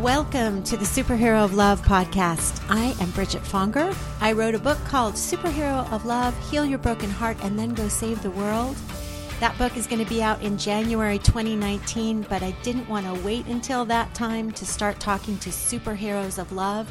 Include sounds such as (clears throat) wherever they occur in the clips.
Welcome to the Superhero of Love podcast. I am Bridget Fonger. I wrote a book called Superhero of Love Heal Your Broken Heart and Then Go Save the World. That book is going to be out in January 2019, but I didn't want to wait until that time to start talking to superheroes of love.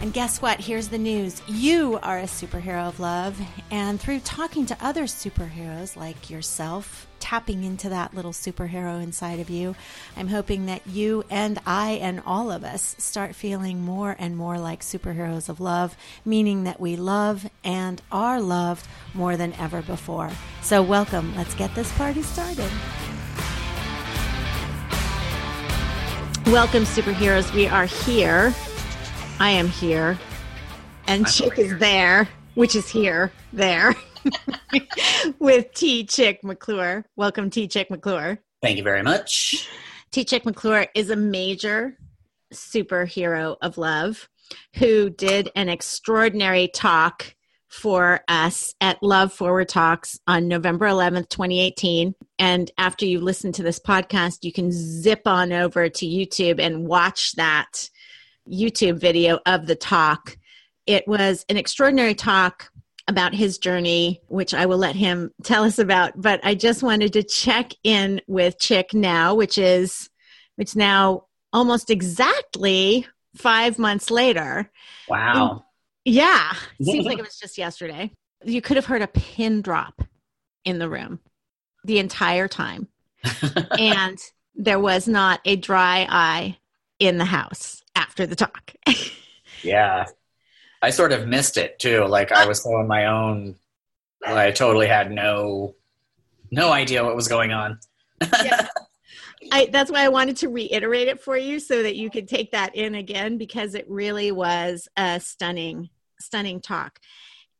And guess what? Here's the news. You are a superhero of love. And through talking to other superheroes like yourself, tapping into that little superhero inside of you, I'm hoping that you and I and all of us start feeling more and more like superheroes of love, meaning that we love and are loved more than ever before. So, welcome. Let's get this party started. Welcome, superheroes. We are here I am here, and I'm Chick here. is there, which is here, there, (laughs) with T. Chick McClure. Welcome, T. Chick McClure. Thank you very much. T. Chick McClure is a major superhero of love who did an extraordinary talk for us at Love Forward Talks on November 11th, 2018. And after you listen to this podcast, you can zip on over to YouTube and watch that YouTube video of the talk. It was an extraordinary talk about his journey, which I will let him tell us about. But I just wanted to check in with Chick now, which is which now almost exactly five months later. Wow. Yeah, seems like it (laughs) was just yesterday. You could have heard a pin drop in the room the entire time, (laughs) and there was not a dry eye in the house after the talk. (laughs) yeah. I sort of missed it too. Like I was so on my own. I totally had no no idea what was going on. Yeah. (laughs) I, that's why I wanted to reiterate it for you so that you could take that in again because it really was a stunning, stunning talk.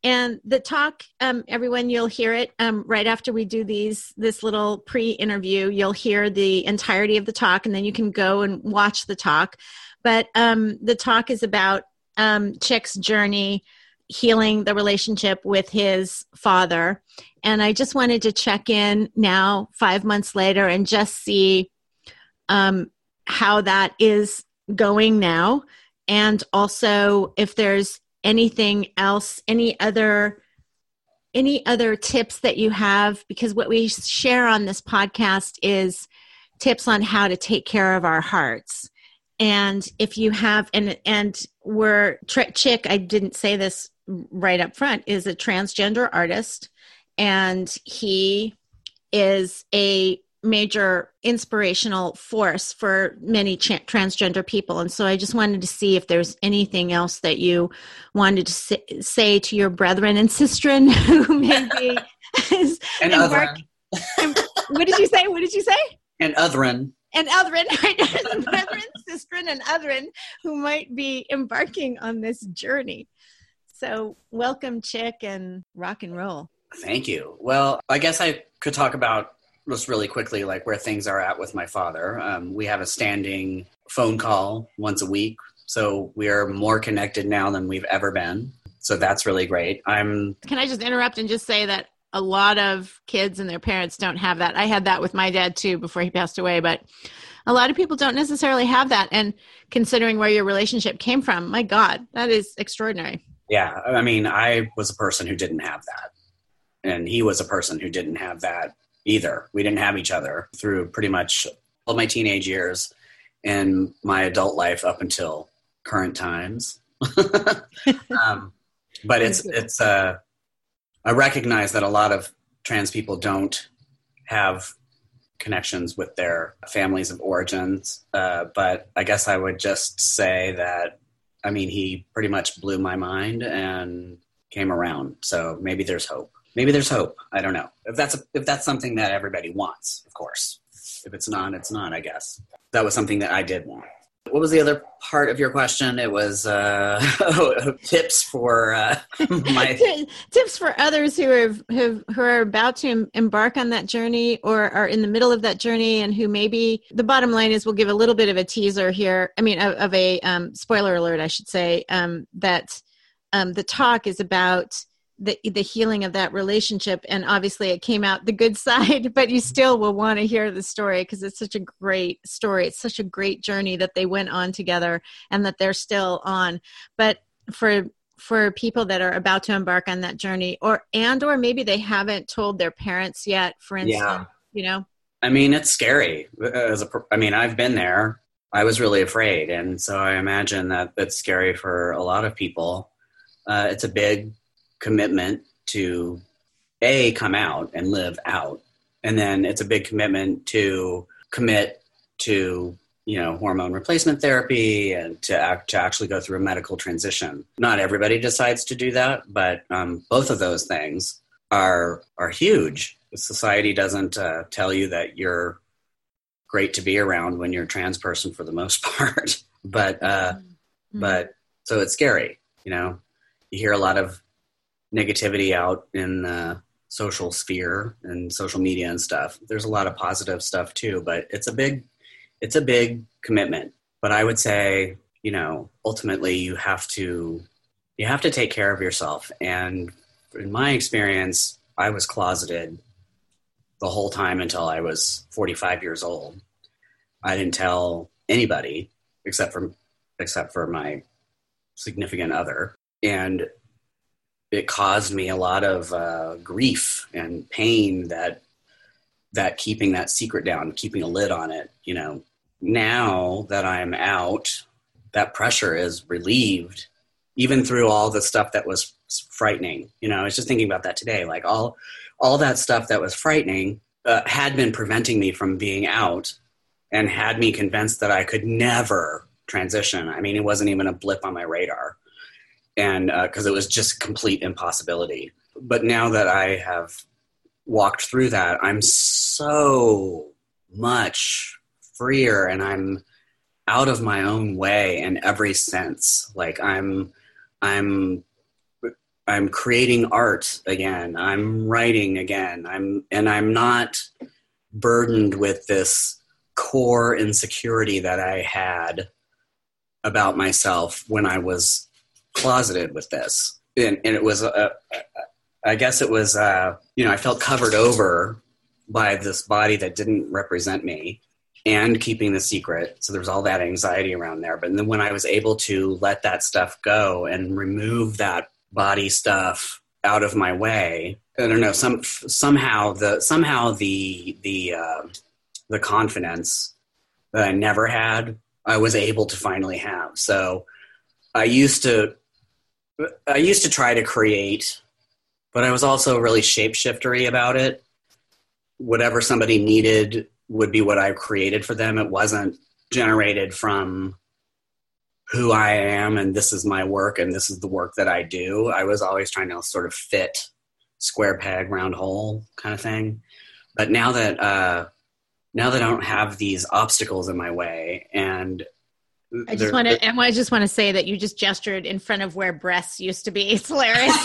And the talk, um, everyone, you'll hear it um, right after we do these this little pre-interview. You'll hear the entirety of the talk, and then you can go and watch the talk. But um, the talk is about um, Chick's journey healing the relationship with his father. And I just wanted to check in now, five months later, and just see um, how that is going now. And also, if there's anything else, any other any other tips that you have because what we share on this podcast is tips on how to take care of our hearts and if you have and and we're chick i didn't say this right up front is a transgender artist and he is a major inspirational force for many cha- transgender people and so i just wanted to see if there's anything else that you wanted to say, say to your brethren and sistren (laughs) who maybe is (laughs) And (laughs) embark- otherin. what did you say what did you say And otherin. And otherin, right? brethren, sistren, and otherin who might be embarking on this journey. So, welcome, chick, and rock and roll. Thank you. Well, I guess I could talk about just really quickly like where things are at with my father. Um, we have a standing phone call once a week, so we are more connected now than we've ever been. So that's really great. I'm Can I just interrupt and just say that a lot of kids and their parents don't have that. I had that with my dad too before he passed away, but a lot of people don't necessarily have that. And considering where your relationship came from, my God, that is extraordinary. Yeah, I mean, I was a person who didn't have that. And he was a person who didn't have that either. We didn't have each other through pretty much all my teenage years and my adult life up until current times. (laughs) um, but it's it's uh, I recognize that a lot of trans people don't have connections with their families of origins. Uh, but I guess I would just say that I mean he pretty much blew my mind and came around. So maybe there's hope. Maybe there's hope. I don't know if that's a, if that's something that everybody wants. Of course, if it's not, it's not. I guess that was something that I did want. What was the other part of your question? It was uh, (laughs) tips for uh, (laughs) my. Tips for others who are who, who are about to embark on that journey or are in the middle of that journey and who maybe the bottom line is we'll give a little bit of a teaser here i mean of, of a um, spoiler alert i should say um, that um, the talk is about the the healing of that relationship. And obviously it came out the good (laughs) side but you still will want to hear the story because it's such a great story. It's such a great journey that they went on together and that they're still on. But for for people that are about to embark on that journey or and or maybe they haven't told their parents yet for instance yeah. you know? I mean it's scary as a i mean i've been there. I was really afraid. And so i imagine that it's scary for a lot of people. Uh, it's a big commitment to a come out and live out. And then it's a big commitment to commit to you know hormone replacement therapy and to act, to actually go through a medical transition. Not everybody decides to do that but um, both of those things are are huge. Society doesn't uh, tell you that you're great to be around when you're a trans person for the most (laughs) part but uh, mm-hmm. but so it's scary you know? You hear a lot of negativity out in the social sphere and social media and stuff. There's a lot of positive stuff too, but it's a big it's a big commitment. But I would say, you know, ultimately you have to you have to take care of yourself and in my experience, I was closeted the whole time until I was 45 years old. I didn't tell anybody except for except for my significant other. And it caused me a lot of uh, grief and pain that that keeping that secret down, keeping a lid on it. You know, now that I'm out, that pressure is relieved, even through all the stuff that was frightening. You know, I was just thinking about that today. Like all all that stuff that was frightening uh, had been preventing me from being out, and had me convinced that I could never transition. I mean, it wasn't even a blip on my radar and because uh, it was just complete impossibility. But now that I have walked through that, I'm so much freer, and I'm out of my own way in every sense. Like I'm, I'm, I'm creating art again. I'm writing again. I'm, and I'm not burdened with this core insecurity that I had about myself when I was closeted with this, and, and it was, uh, I guess it was, uh, you know, I felt covered over by this body that didn't represent me and keeping the secret. So there was all that anxiety around there. But then when I was able to let that stuff go and remove that body stuff out of my way, I don't know, some somehow the somehow the the uh, the confidence that I never had, I was able to finally have. So I used to I used to try to create, but I was also really shapeshiftery about it. Whatever somebody needed would be what I created for them. It wasn't generated from who I am and this is my work and this is the work that I do. I was always trying to sort of fit square peg round hole kind of thing. But now that uh, now that I don't have these obstacles in my way and I just want to, and I just want to say that you just gestured in front of where breasts used to be. (laughs) It's hilarious.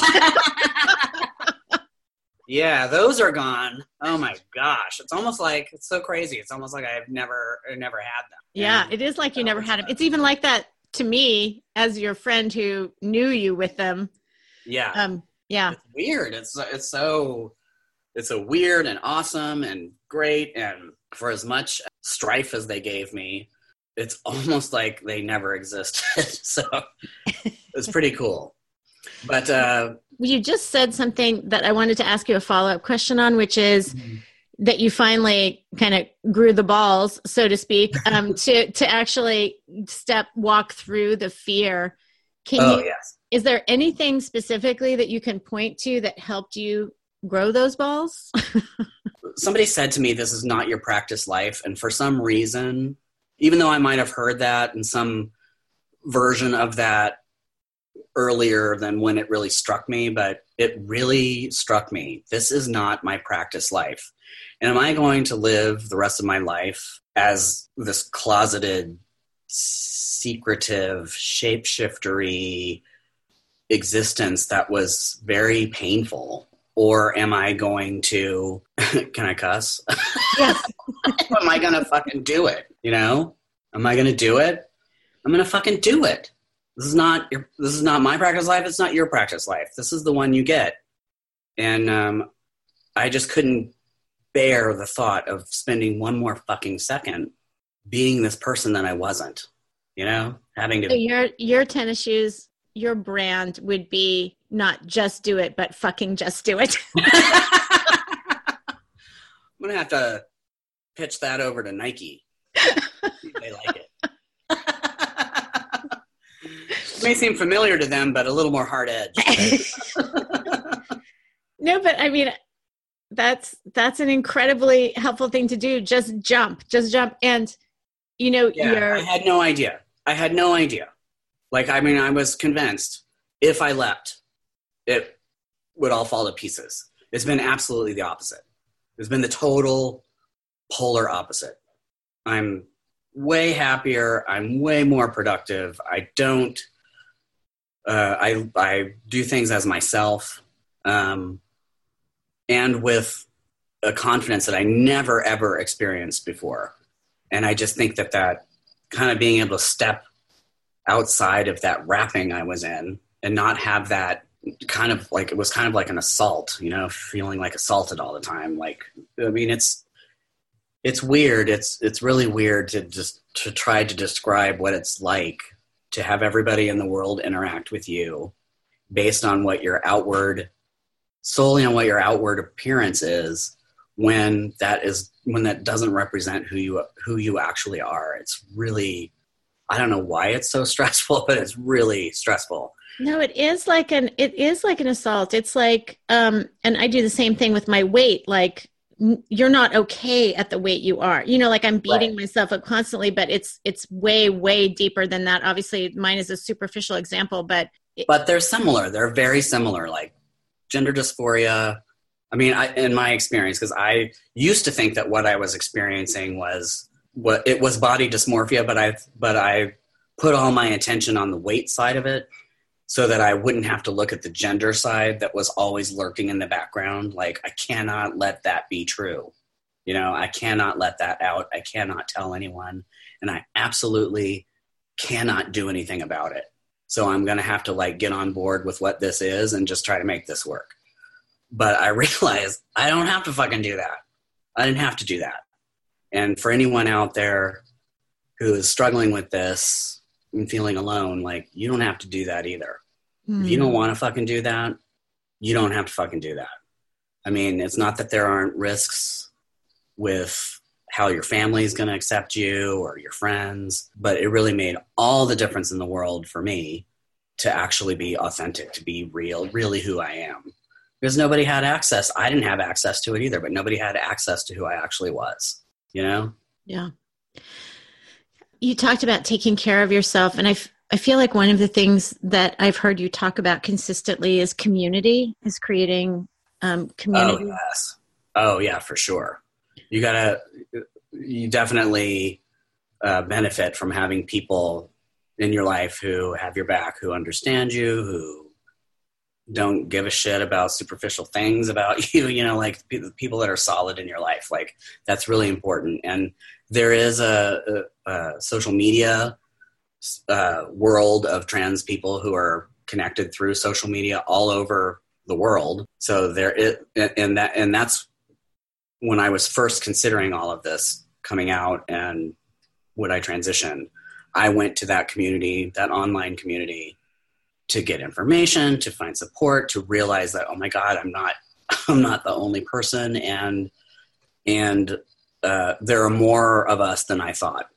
yeah, those are gone. Oh my gosh, it's almost like it's so crazy. It's almost like I've never, never had them. Yeah, and it is like you never had them. It's even like that to me as your friend who knew you with them. Yeah. Um. Yeah. It's weird. It's it's so it's a weird and awesome and great and for as much strife as they gave me it's (laughs) almost like they never existed. (laughs) so it's pretty cool. But uh, you just said something that I wanted to ask you a follow up question on, which is mm-hmm. that you finally kind of grew the balls, so to speak, (laughs) um, to to actually step walk through the fear. Can oh, you? Yes. Is there anything specifically that you can point to that helped you grow those balls? Somebody said to me, "This is not your practice life," and for some reason, even though I might have heard that in some version of that earlier than when it really struck me, but it really struck me. This is not my practice life. And am I going to live the rest of my life as this closeted, secretive, shapeshiftery existence that was very painful? Or am I going to, (laughs) can I cuss? Yes. (laughs) am I going to fucking do it? You know, am I going to do it? I'm going to fucking do it. This is not your, this is not my practice life. It's not your practice life. This is the one you get. and um, I just couldn't bear the thought of spending one more fucking second being this person that I wasn't. You know, having to. So your your tennis shoes, your brand would be not just do it, but fucking just do it. (laughs) I'm gonna have to pitch that over to Nike. they like it. it. (laughs) May seem familiar to them, but a little more hard edge. (laughs) no, but I mean, that's that's an incredibly helpful thing to do. Just jump, just jump, and you know, yeah, you're. I had no idea. I had no idea. Like, I mean, I was convinced if I leapt, it would all fall to pieces. It's been absolutely the opposite. It's been the total polar opposite. I'm way happier. I'm way more productive. I don't. Uh, I I do things as myself, um, and with a confidence that I never ever experienced before. And I just think that that kind of being able to step outside of that wrapping I was in and not have that kind of like it was kind of like an assault, you know, feeling like assaulted all the time. Like I mean, it's it's weird. It's it's really weird to just to try to describe what it's like to have everybody in the world interact with you based on what your outward solely on what your outward appearance is when that is when that doesn't represent who you who you actually are. It's really I don't know why it's so (laughs) stressful, but it's really stressful. No, it is like an it is like an assault. It's like um and I do the same thing with my weight like you're not okay at the weight you are. You know, like I'm beating right. myself up constantly, but it's it's way way deeper than that. Obviously, mine is a superficial example, but it, but they're similar. They're very similar like gender dysphoria. I mean, I, in my experience because I used to think that what I was experiencing was what it was body dysmorphia, but I but I put all my attention on the weight side of it so that I wouldn't have to look at the gender side that was always lurking in the background. Like, I cannot let that be true. You know, I cannot let that out. I cannot tell anyone. And I absolutely cannot do anything about it. So I'm going to have to like get on board with what this is and just try to make this work. But I (laughs) realize I don't have to fucking do that. I didn't have to do that. And for anyone out there who is struggling with this, and feeling alone, like you don't have to do that either. Mm. If you don't hmm. want to fucking do that, you don't have to fucking do that. I mean, it's not that there aren't risks with how your family is going to accept you or your friends, but it really made all the difference in the world for me to actually be authentic, to be real, really who I am. Because nobody had access. I didn't have access to it either, but nobody had access to who I actually was, you know? Yeah you talked about taking care of yourself and I, f- I feel like one of the things that i've heard you talk about consistently is community is creating um, community. oh yes. Oh yeah for sure. You gotta you definitely uh, benefit from having people in your life who have your back who understand you who don't give a shit about superficial things about (laughs) you you know like people that are solid in your life like that's really important and there is a, a, a social media uh, world of trans people who are connected through social media all over the world. So there it and that and that's when I was first considering all of this coming out and would I transition, I went to that community, that online community to get information, to find support, to realize that oh my god, I'm not (laughs) I'm not the only person and and uh, there are more of us than I thought.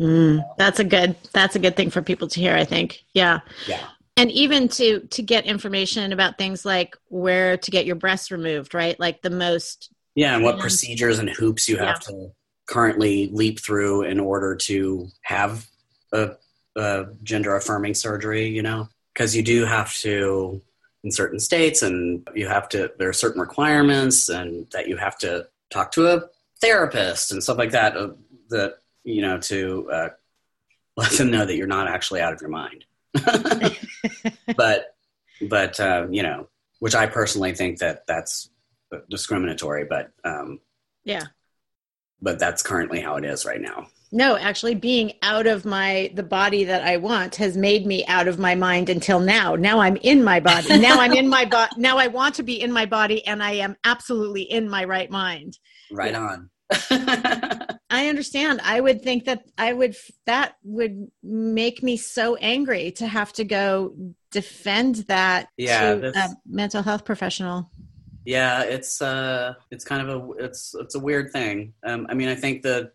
Mm, that's a good that's a good thing for people to hear. I think. Yeah. Yeah. And even to to get information about things like where to get your breasts removed, right? Like the most. Yeah, and what procedures and hoops you have yeah. to currently leap through in order to have a, a gender affirming surgery. You know, because you do have to in certain states, and you have to. There are certain requirements, and that you have to talk to a therapist and stuff like that uh, that you know to uh, (laughs) let them know that you're not actually out of your mind (laughs) but but uh, you know which i personally think that that's discriminatory but um, yeah but that's currently how it is right now no actually being out of my the body that i want has made me out of my mind until now. Now i'm in my body. Now i'm in my body (laughs) now i want to be in my body and i am absolutely in my right mind. Right on. (laughs) I understand. I would think that i would that would make me so angry to have to go defend that yeah, to a mental health professional. Yeah it's uh it's kind of a it's it's a weird thing. Um i mean i think the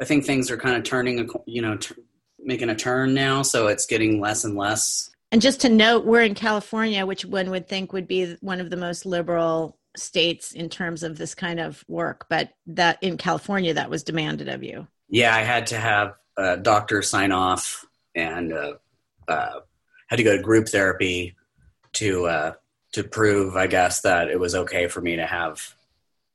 I think things are kind of turning, you know, t- making a turn now. So it's getting less and less. And just to note, we're in California, which one would think would be one of the most liberal states in terms of this kind of work. But that in California, that was demanded of you. Yeah, I had to have a doctor sign off and uh, uh, had to go to group therapy to uh, to prove, I guess, that it was okay for me to have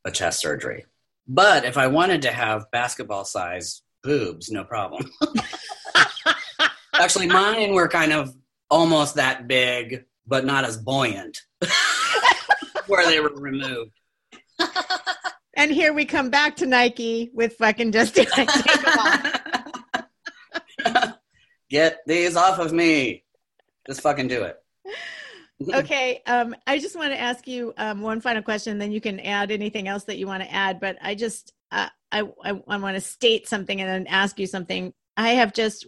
a chest surgery. But if I wanted to have basketball size boobs, no problem. (laughs) Actually, mine were kind of almost that big, but not as buoyant (laughs) where they were removed. (laughs) and here we come back to Nike with fucking just take them off. Get these off of me. Just fucking do it. (laughs) okay. Um, I just want to ask you um, one final question, then you can add anything else that you want to add. But I just, uh, I, I, I want to state something and then ask you something. I have just,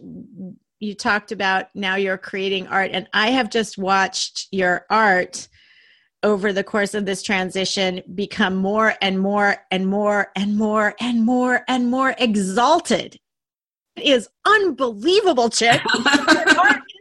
you talked about now you're creating art, and I have just watched your art over the course of this transition become more and more and more and more and more and more exalted. It is unbelievable, Chick. (laughs)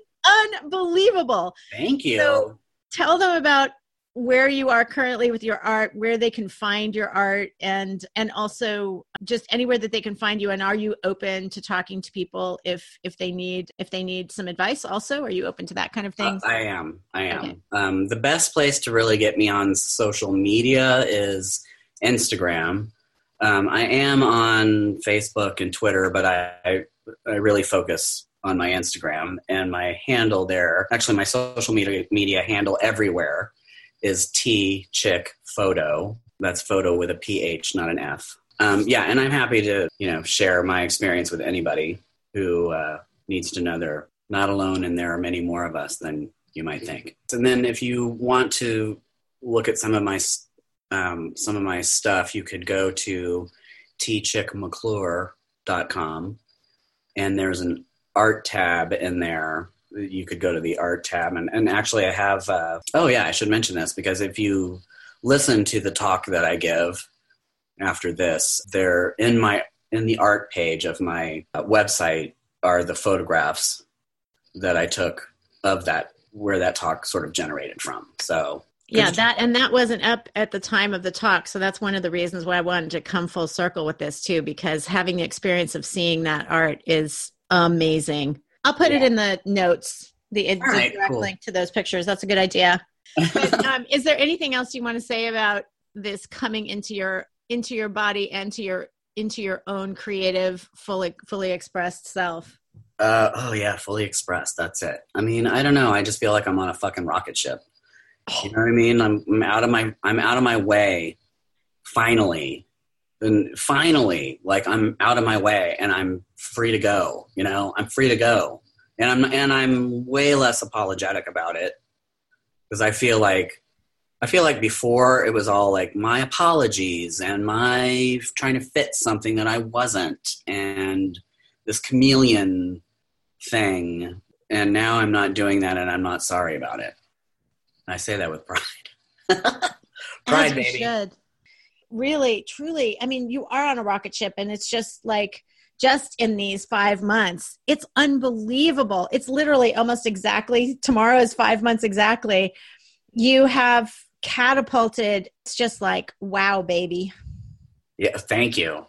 unbelievable. Thank you. So tell them about where you are currently with your art where they can find your art and and also just anywhere that they can find you and are you open to talking to people if if they need if they need some advice also are you open to that kind of thing uh, i am i am okay. um, the best place to really get me on social media is instagram um, i am on facebook and twitter but I, I i really focus on my Instagram, and my handle there, actually my social media media handle everywhere, is T Chick Photo. That's photo with a PH, not an F. Um, yeah, and I'm happy to you know share my experience with anybody who uh, needs to know they're not alone, and there are many more of us than you might think. And then if you want to look at some of my um, some of my stuff, you could go to tchickmcclure.com and there's an art tab in there. You could go to the art tab. And, and actually i have uh, oh yeah i should mention this because if you listen to the talk that i give after this they're in my in the art page of my uh, website are the photographs that i took of that where that talk sort of generated from. So yeah that and that wasn't up at the time of the talk. So that's one of the reasons why i wanted to come full circle with this too because having the experience of seeing that art is amazing. I'll put yeah. it in the notes, the, the right, direct cool. link to those pictures. That's a good idea. but, (laughs) um, is there anything else you want to say about this coming into your into your body and to your into your own creative, fully fully expressed self? Uh, oh yeah, fully expressed. That's it. I mean, I don't know. I just feel like I'm on a fucking rocket ship. You know what I mean? I'm, I'm out of my I'm out of my way. Finally, and finally like i'm out of my way and i'm free to go you know? I'm free to go. And i'm and i'm way less apologetic about it. Because i feel like i feel like before it was all like my apologies and my trying to fit something that i wasn't and this chameleon thing. And now i'm not doing that and i'm not sorry about it. I say that with pride. (laughs) Pride baby. should really truly i mean you are on a rocket ship and it's just like just in these five months it's unbelievable. It's literally almost exactly tomorrow is five months exactly. You have catapulted it's just like wow baby. Yeah thank you.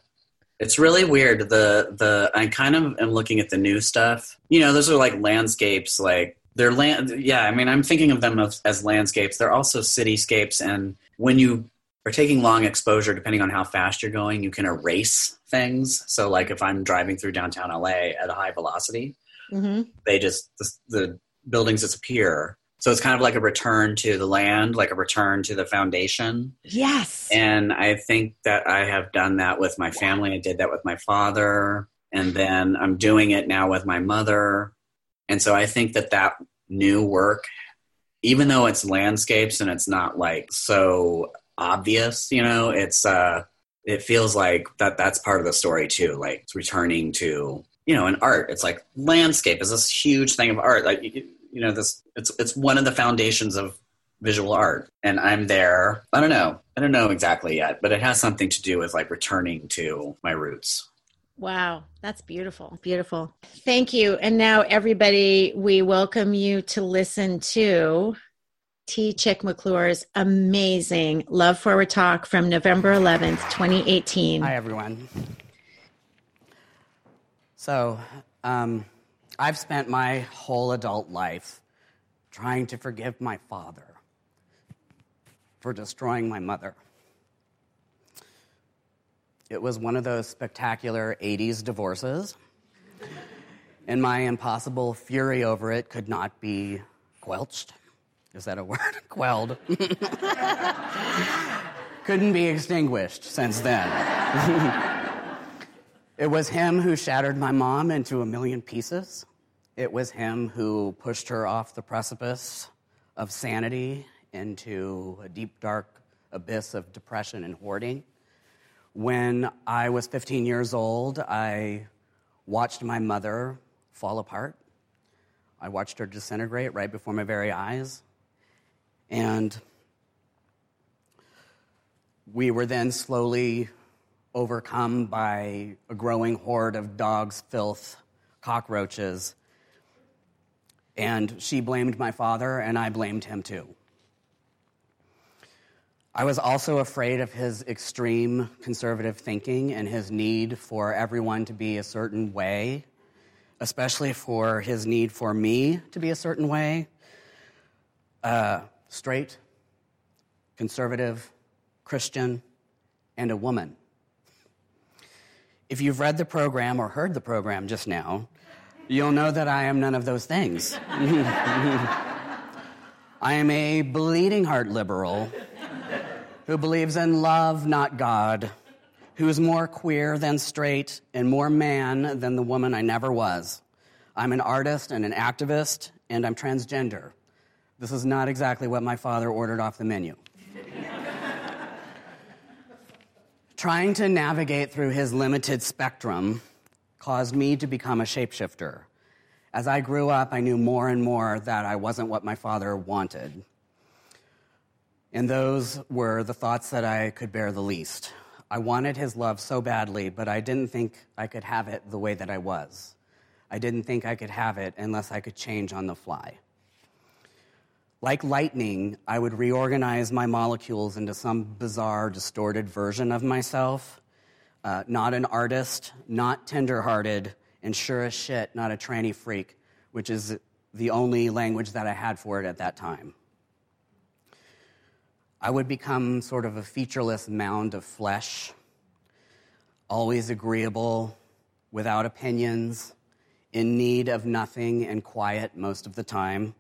It's really weird the the i kind of am looking at the new stuff. You know those are like landscapes like they're land yeah i mean i'm thinking of them as, as landscapes. They're also cityscapes and when you or taking long exposure, depending on how fast you're going, you can erase things. So, like if I'm driving through downtown LA at a high velocity, mm-hmm. they just the, the, buildings disappear. So it's kind of like a return to the land, like a return to the foundation. Yes. And I think that I have done that with my family. I did that with my father. And then I'm doing it now with my mother. And so I think that that new work, even though it's landscapes and it's not like so obvious, you know, it's, uh, it feels like that that's part of the story too. Like it's returning to, you know, in art, it's like landscape is this huge thing of art. Like, you, you know, this, it's, it's one of the foundations of visual art and i'm there i don't know i don't know exactly yet but it has something to do with like returning to my roots Wow, that's beautiful. Beautiful. Thank you. And now, everybody, we welcome you to listen to T. Chick McClure's amazing Love Forward Talk from November 11th, 2018. Hi, everyone. So, um, I've spent my whole adult life trying to forgive my father for destroying my mother. It was one of those spectacular 80s divorces, and my impossible fury over it could not be quelched. Is that a word? (laughs) Quelled. (laughs) Couldn't be extinguished since then. (laughs) it was him who shattered my mom into a million pieces. It was him who pushed her off the precipice of sanity into a deep, dark abyss of depression and hoarding. When I was 15 years old, I watched my mother fall apart. I watched her disintegrate right before my very eyes. And we were then slowly overcome by a growing horde of dogs, filth, cockroaches. And she blamed my father, and I blamed him too. I was also afraid of his extreme conservative thinking and his need for everyone to be a certain way, especially for his need for me to be a certain way. Uh, straight, conservative, Christian, and a woman. If you've read the program or heard the program just now, you'll know that I am none of those things. (laughs) I am a bleeding heart liberal who believes in love, not God, who is more queer than straight and more man than the woman I never was. I'm an artist and an activist, and I'm transgender. This is not exactly what my father ordered off the menu. Trying to navigate through his limited spectrum caused me to become a shapeshifter. As I grew up, I knew more and more that I wasn't what my father wanted. And those were the thoughts that I could bear the least. I wanted his love so badly, but I didn't think I could have it the way that I was. I didn't think I could have it unless I could change on the fly. Like lightning, I would reorganize my molecules into some bizarre, distorted version of myself. Uh, not an artist, not tenderhearted, and sure as shit, not a tranny freak, which is the only language that I had for it at that time. I would become sort of a featureless mound of flesh, always agreeable, without opinions, in need of nothing and quiet most of the time.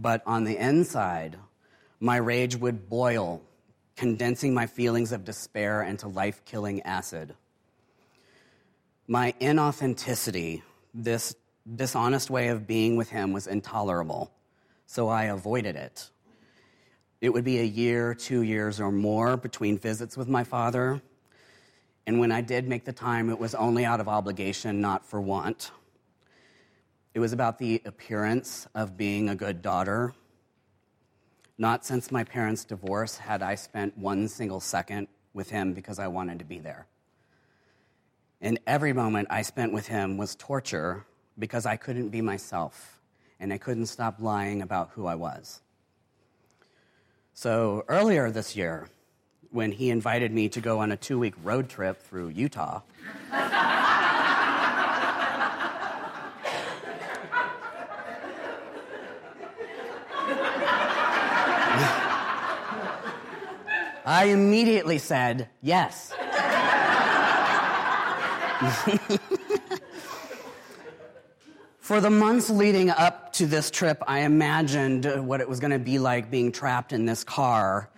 But on the inside, my rage would boil, condensing my feelings of despair into life killing acid. My inauthenticity, this dishonest way of being with him, was intolerable, so I avoided it. It would be a year, two years, or more between visits with my father. And when I did make the time, it was only out of obligation, not for want. It was about the appearance of being a good daughter. Not since my parents' divorce had I spent one single second with him because I wanted to be there. And every moment I spent with him was torture because I couldn't be myself and I couldn't stop lying about who I was. So earlier this year, when he invited me to go on a two week road trip through Utah, (laughs) I immediately said yes. (laughs) For the months leading up to this trip, I imagined what it was going to be like being trapped in this car,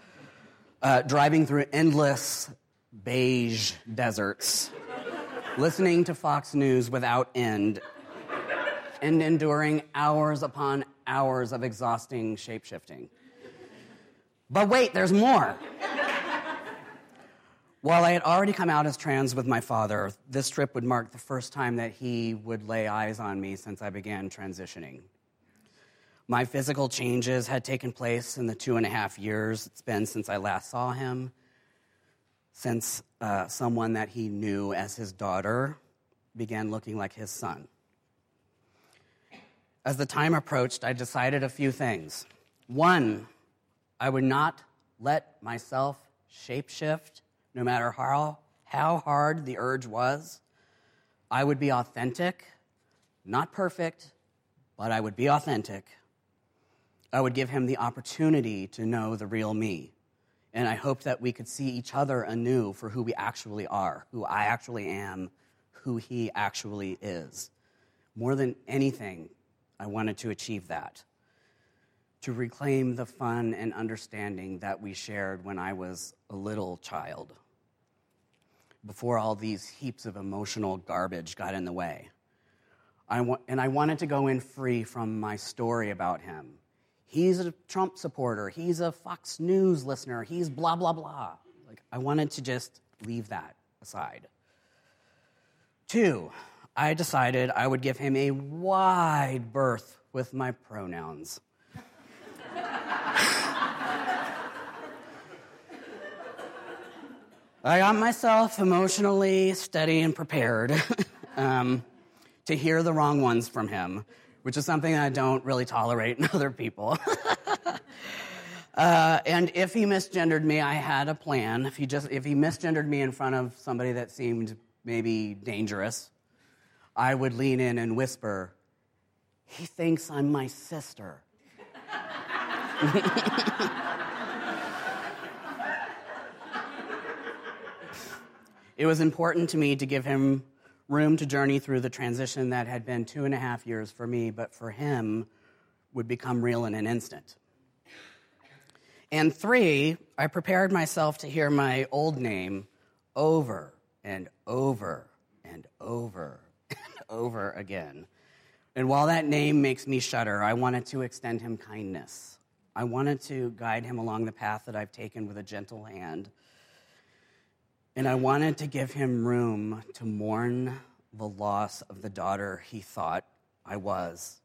uh, driving through endless beige deserts, listening to Fox News without end, and enduring hours upon hours of exhausting shapeshifting. But wait, there's more. While I had already come out as trans with my father, this trip would mark the first time that he would lay eyes on me since I began transitioning. My physical changes had taken place in the two and a half years it's been since I last saw him, since uh, someone that he knew as his daughter began looking like his son. As the time approached, I decided a few things. One, I would not let myself shapeshift no matter how, how hard the urge was. I would be authentic, not perfect, but I would be authentic. I would give him the opportunity to know the real me. And I hoped that we could see each other anew for who we actually are, who I actually am, who he actually is. More than anything, I wanted to achieve that. To reclaim the fun and understanding that we shared when I was a little child before all these heaps of emotional garbage got in the way. I wa- and I wanted to go in free from my story about him. He's a Trump supporter. He's a Fox News listener. He's blah, blah, blah. Like, I wanted to just leave that aside. Two, I decided I would give him a wide berth with my pronouns. I got myself emotionally steady and prepared (laughs) um, to hear the wrong ones from him, which is something I don't really tolerate in (laughs) other people. (laughs) uh, and if he misgendered me, I had a plan. If he just if he misgendered me in front of somebody that seemed maybe dangerous, I would lean in and whisper, "He thinks I'm my sister." It was important to me to give him room to journey through the transition that had been two and a half years for me, but for him would become real in an instant. And three, I prepared myself to hear my old name over and over and over and (laughs) over again. And while that name makes me shudder, I wanted to extend him kindness. I wanted to guide him along the path that I've taken with a gentle hand and I wanted to give him room to mourn the loss of the daughter he thought I was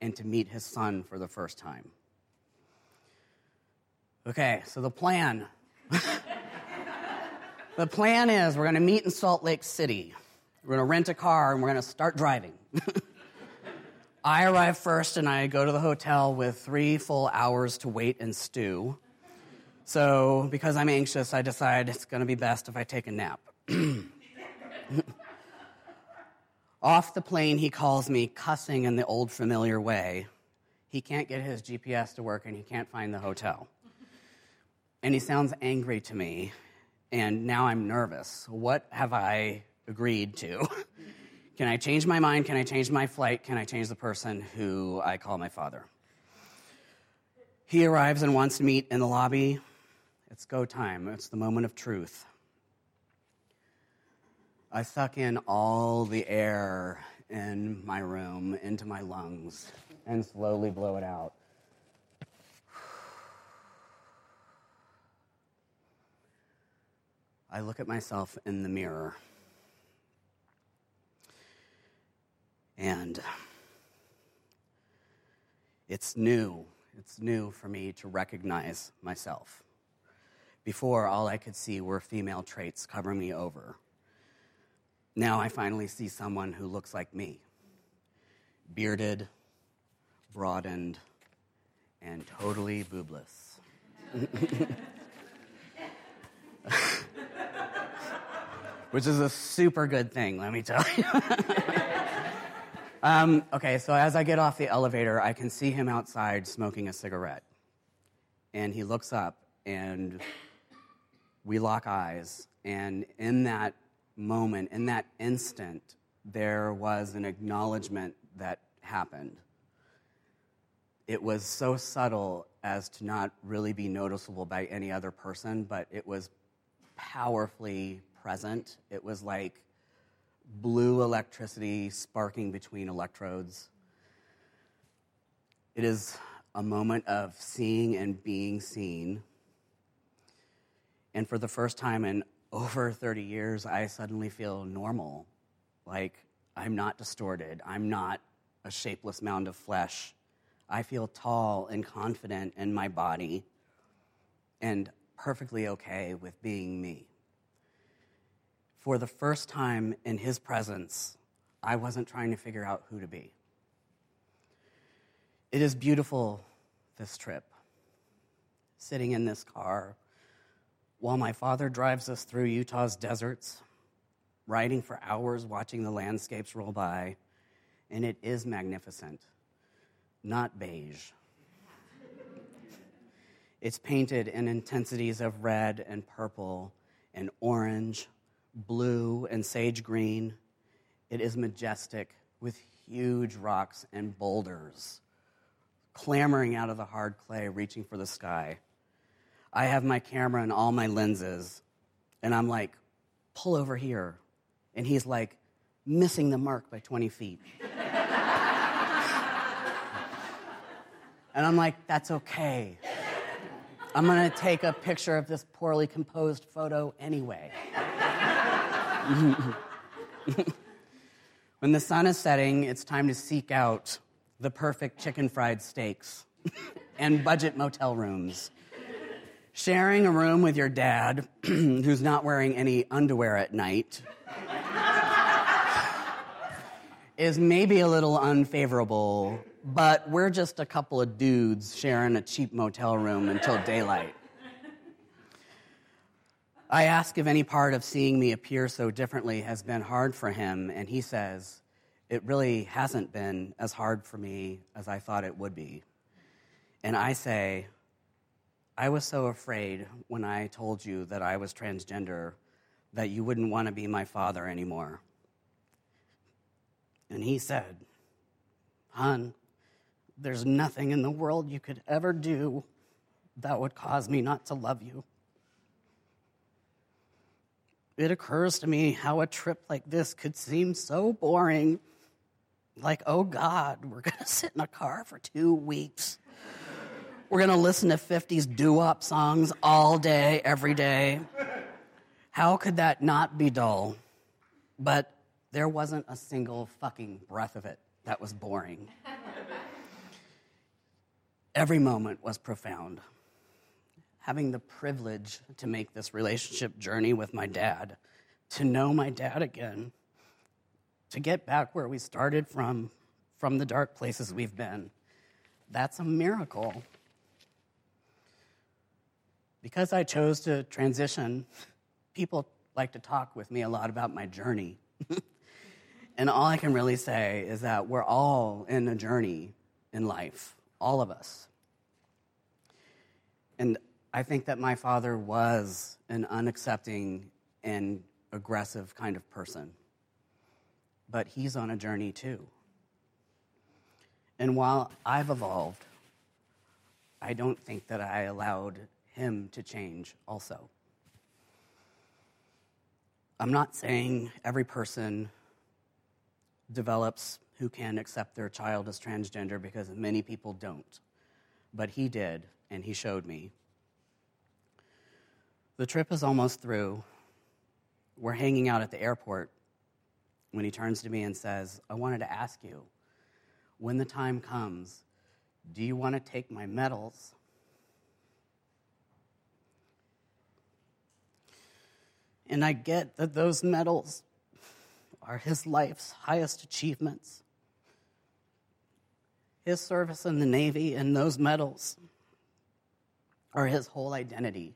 and to meet his son for the first time. Okay, so the plan. (laughs) the plan is we're going to meet in Salt Lake City. We're going to rent a car and we're going to start driving. (laughs) I arrive first and I go to the hotel with three full hours to wait and stew. So, because I'm anxious, I decide it's going to be best if I take a nap. (clears throat) Off the plane, he calls me, cussing in the old familiar way. He can't get his GPS to work and he can't find the hotel. And he sounds angry to me, and now I'm nervous. What have I agreed to? (laughs) Can I change my mind? Can I change my flight? Can I change the person who I call my father? He arrives and wants to meet in the lobby. It's go time, it's the moment of truth. I suck in all the air in my room into my lungs and slowly blow it out. I look at myself in the mirror. And it's new. It's new for me to recognize myself. Before, all I could see were female traits covering me over. Now I finally see someone who looks like me bearded, broadened, and totally boobless. (laughs) Which is a super good thing, let me tell you. (laughs) um, okay, so as I get off the elevator, I can see him outside smoking a cigarette. And he looks up and we lock eyes. And in that moment, in that instant, there was an acknowledgement that happened. It was so subtle as to not really be noticeable by any other person, but it was powerfully present. It was like blue electricity sparking between electrodes. It is a moment of seeing and being seen. And for the first time in over 30 years, I suddenly feel normal. Like I'm not distorted. I'm not a shapeless mound of flesh. I feel tall and confident in my body and perfectly okay with being me. For the first time in his presence, I wasn't trying to figure out who to be. It is beautiful, this trip. Sitting in this car while my father drives us through Utah's deserts, riding for hours watching the landscapes roll by, and it is magnificent, not beige. it's painted in intensities of red and purple and orange, blue and sage green. It is majestic with huge rocks and boulders clamoring out of the hard clay, reaching for the sky. I have my camera and all my lenses, and I'm like, pull over here. And he's like, missing the mark by 20 feet. and I'm like, that's okay. I'm gonna take a picture of this poorly composed photo anyway. (laughs) when the sun is setting, it's time to seek out the perfect chicken fried steaks (laughs) and budget motel rooms. Sharing a room with your dad, (clears throat) who's not wearing any underwear at night, (laughs) is maybe a little unfavorable, but we're just a couple of dudes sharing a cheap motel room until daylight. I ask if any part of seeing me appear so differently has been hard for him, and he says, It really hasn't been as hard for me as I thought it would be. And I say, I was so afraid when I told you that I was transgender that you wouldn't want to be my father anymore. And he said, Hon, there's nothing in the world you could ever do that would cause me not to love you. It occurs to me how a trip like this could seem so boring. Like, oh God, we're going (laughs) to sit in a car for two weeks we're going to listen to 50s doo wop songs all day, every day. How could that not be dull? But there wasn't a single fucking breath of it that was boring. Every moment was profound. Having the privilege to make this relationship journey with my dad, to know my dad again, to get back where we started from, from the dark places we've been, that's a miracle because I chose to transition, people like to talk with me a lot about my journey. (laughs) and all I can really say is that we're all in a journey in life, all of us. And I think that my father was an unaccepting and aggressive kind of person. But he's on a journey too. And while I've evolved, I don't think that I allowed him to change also. I'm not saying every person develops who can accept their child as transgender because many people don't. But he did, and he showed me. The trip is almost through. We're hanging out at the airport when he turns to me and says, I wanted to ask you, when the time comes, do you want to take my medals And I get that those medals are his life's highest achievements. His service in the Navy and those medals are his whole identity.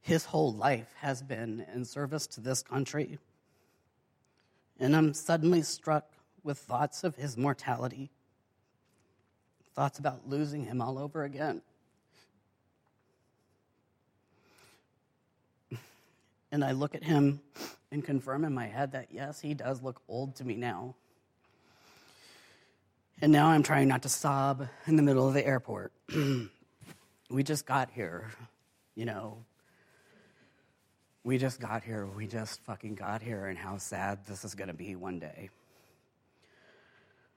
His whole life has been in service to this country. And I'm suddenly struck with thoughts of his mortality, thoughts about losing him all over again. And I look at him and confirm in my head that, yes, he does look old to me now. And now I'm trying not to sob in the middle of the airport. (clears throat) we just got here, you know. We just got here. We just fucking got here, and how sad this is going to be one day.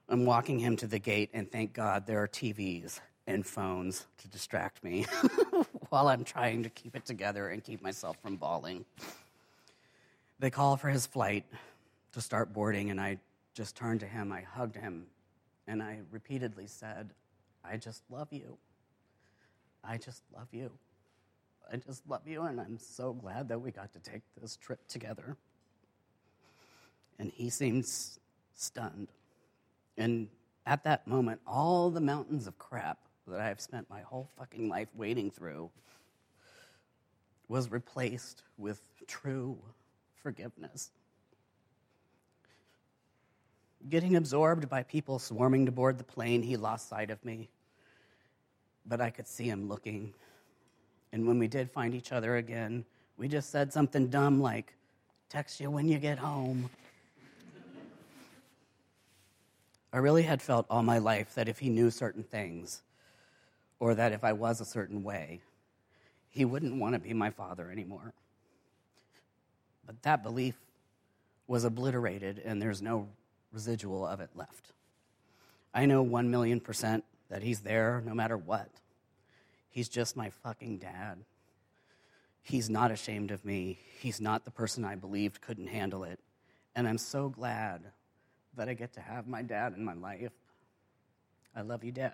I'm walking him to the gate, and thank God there are TVs and phones to distract me (laughs) while I'm trying to keep it together and keep myself from bawling. They call for his flight to start boarding, and I just turned to him, I hugged him, and I repeatedly said, I just love you. I just love you. I just love you, and I'm so glad that we got to take this trip together. And he seemed stunned. And at that moment, all the mountains of crap that I've spent my whole fucking life wading through was replaced with true forgiveness. Getting absorbed by people swarming to board the plane, he lost sight of me. But I could see him looking. And when we did find each other again, we just said something dumb like, Text you when you get home. I really had felt all my life that if he knew certain things, or that if I was a certain way, he wouldn't want to be my father anymore. But that belief was obliterated, and there's no residual of it left. I know one million percent that he's there no matter what. He's just my fucking dad. He's not ashamed of me. He's not the person I believed couldn't handle it. And I'm so glad that I get to have my dad in my life. I love you, Dad.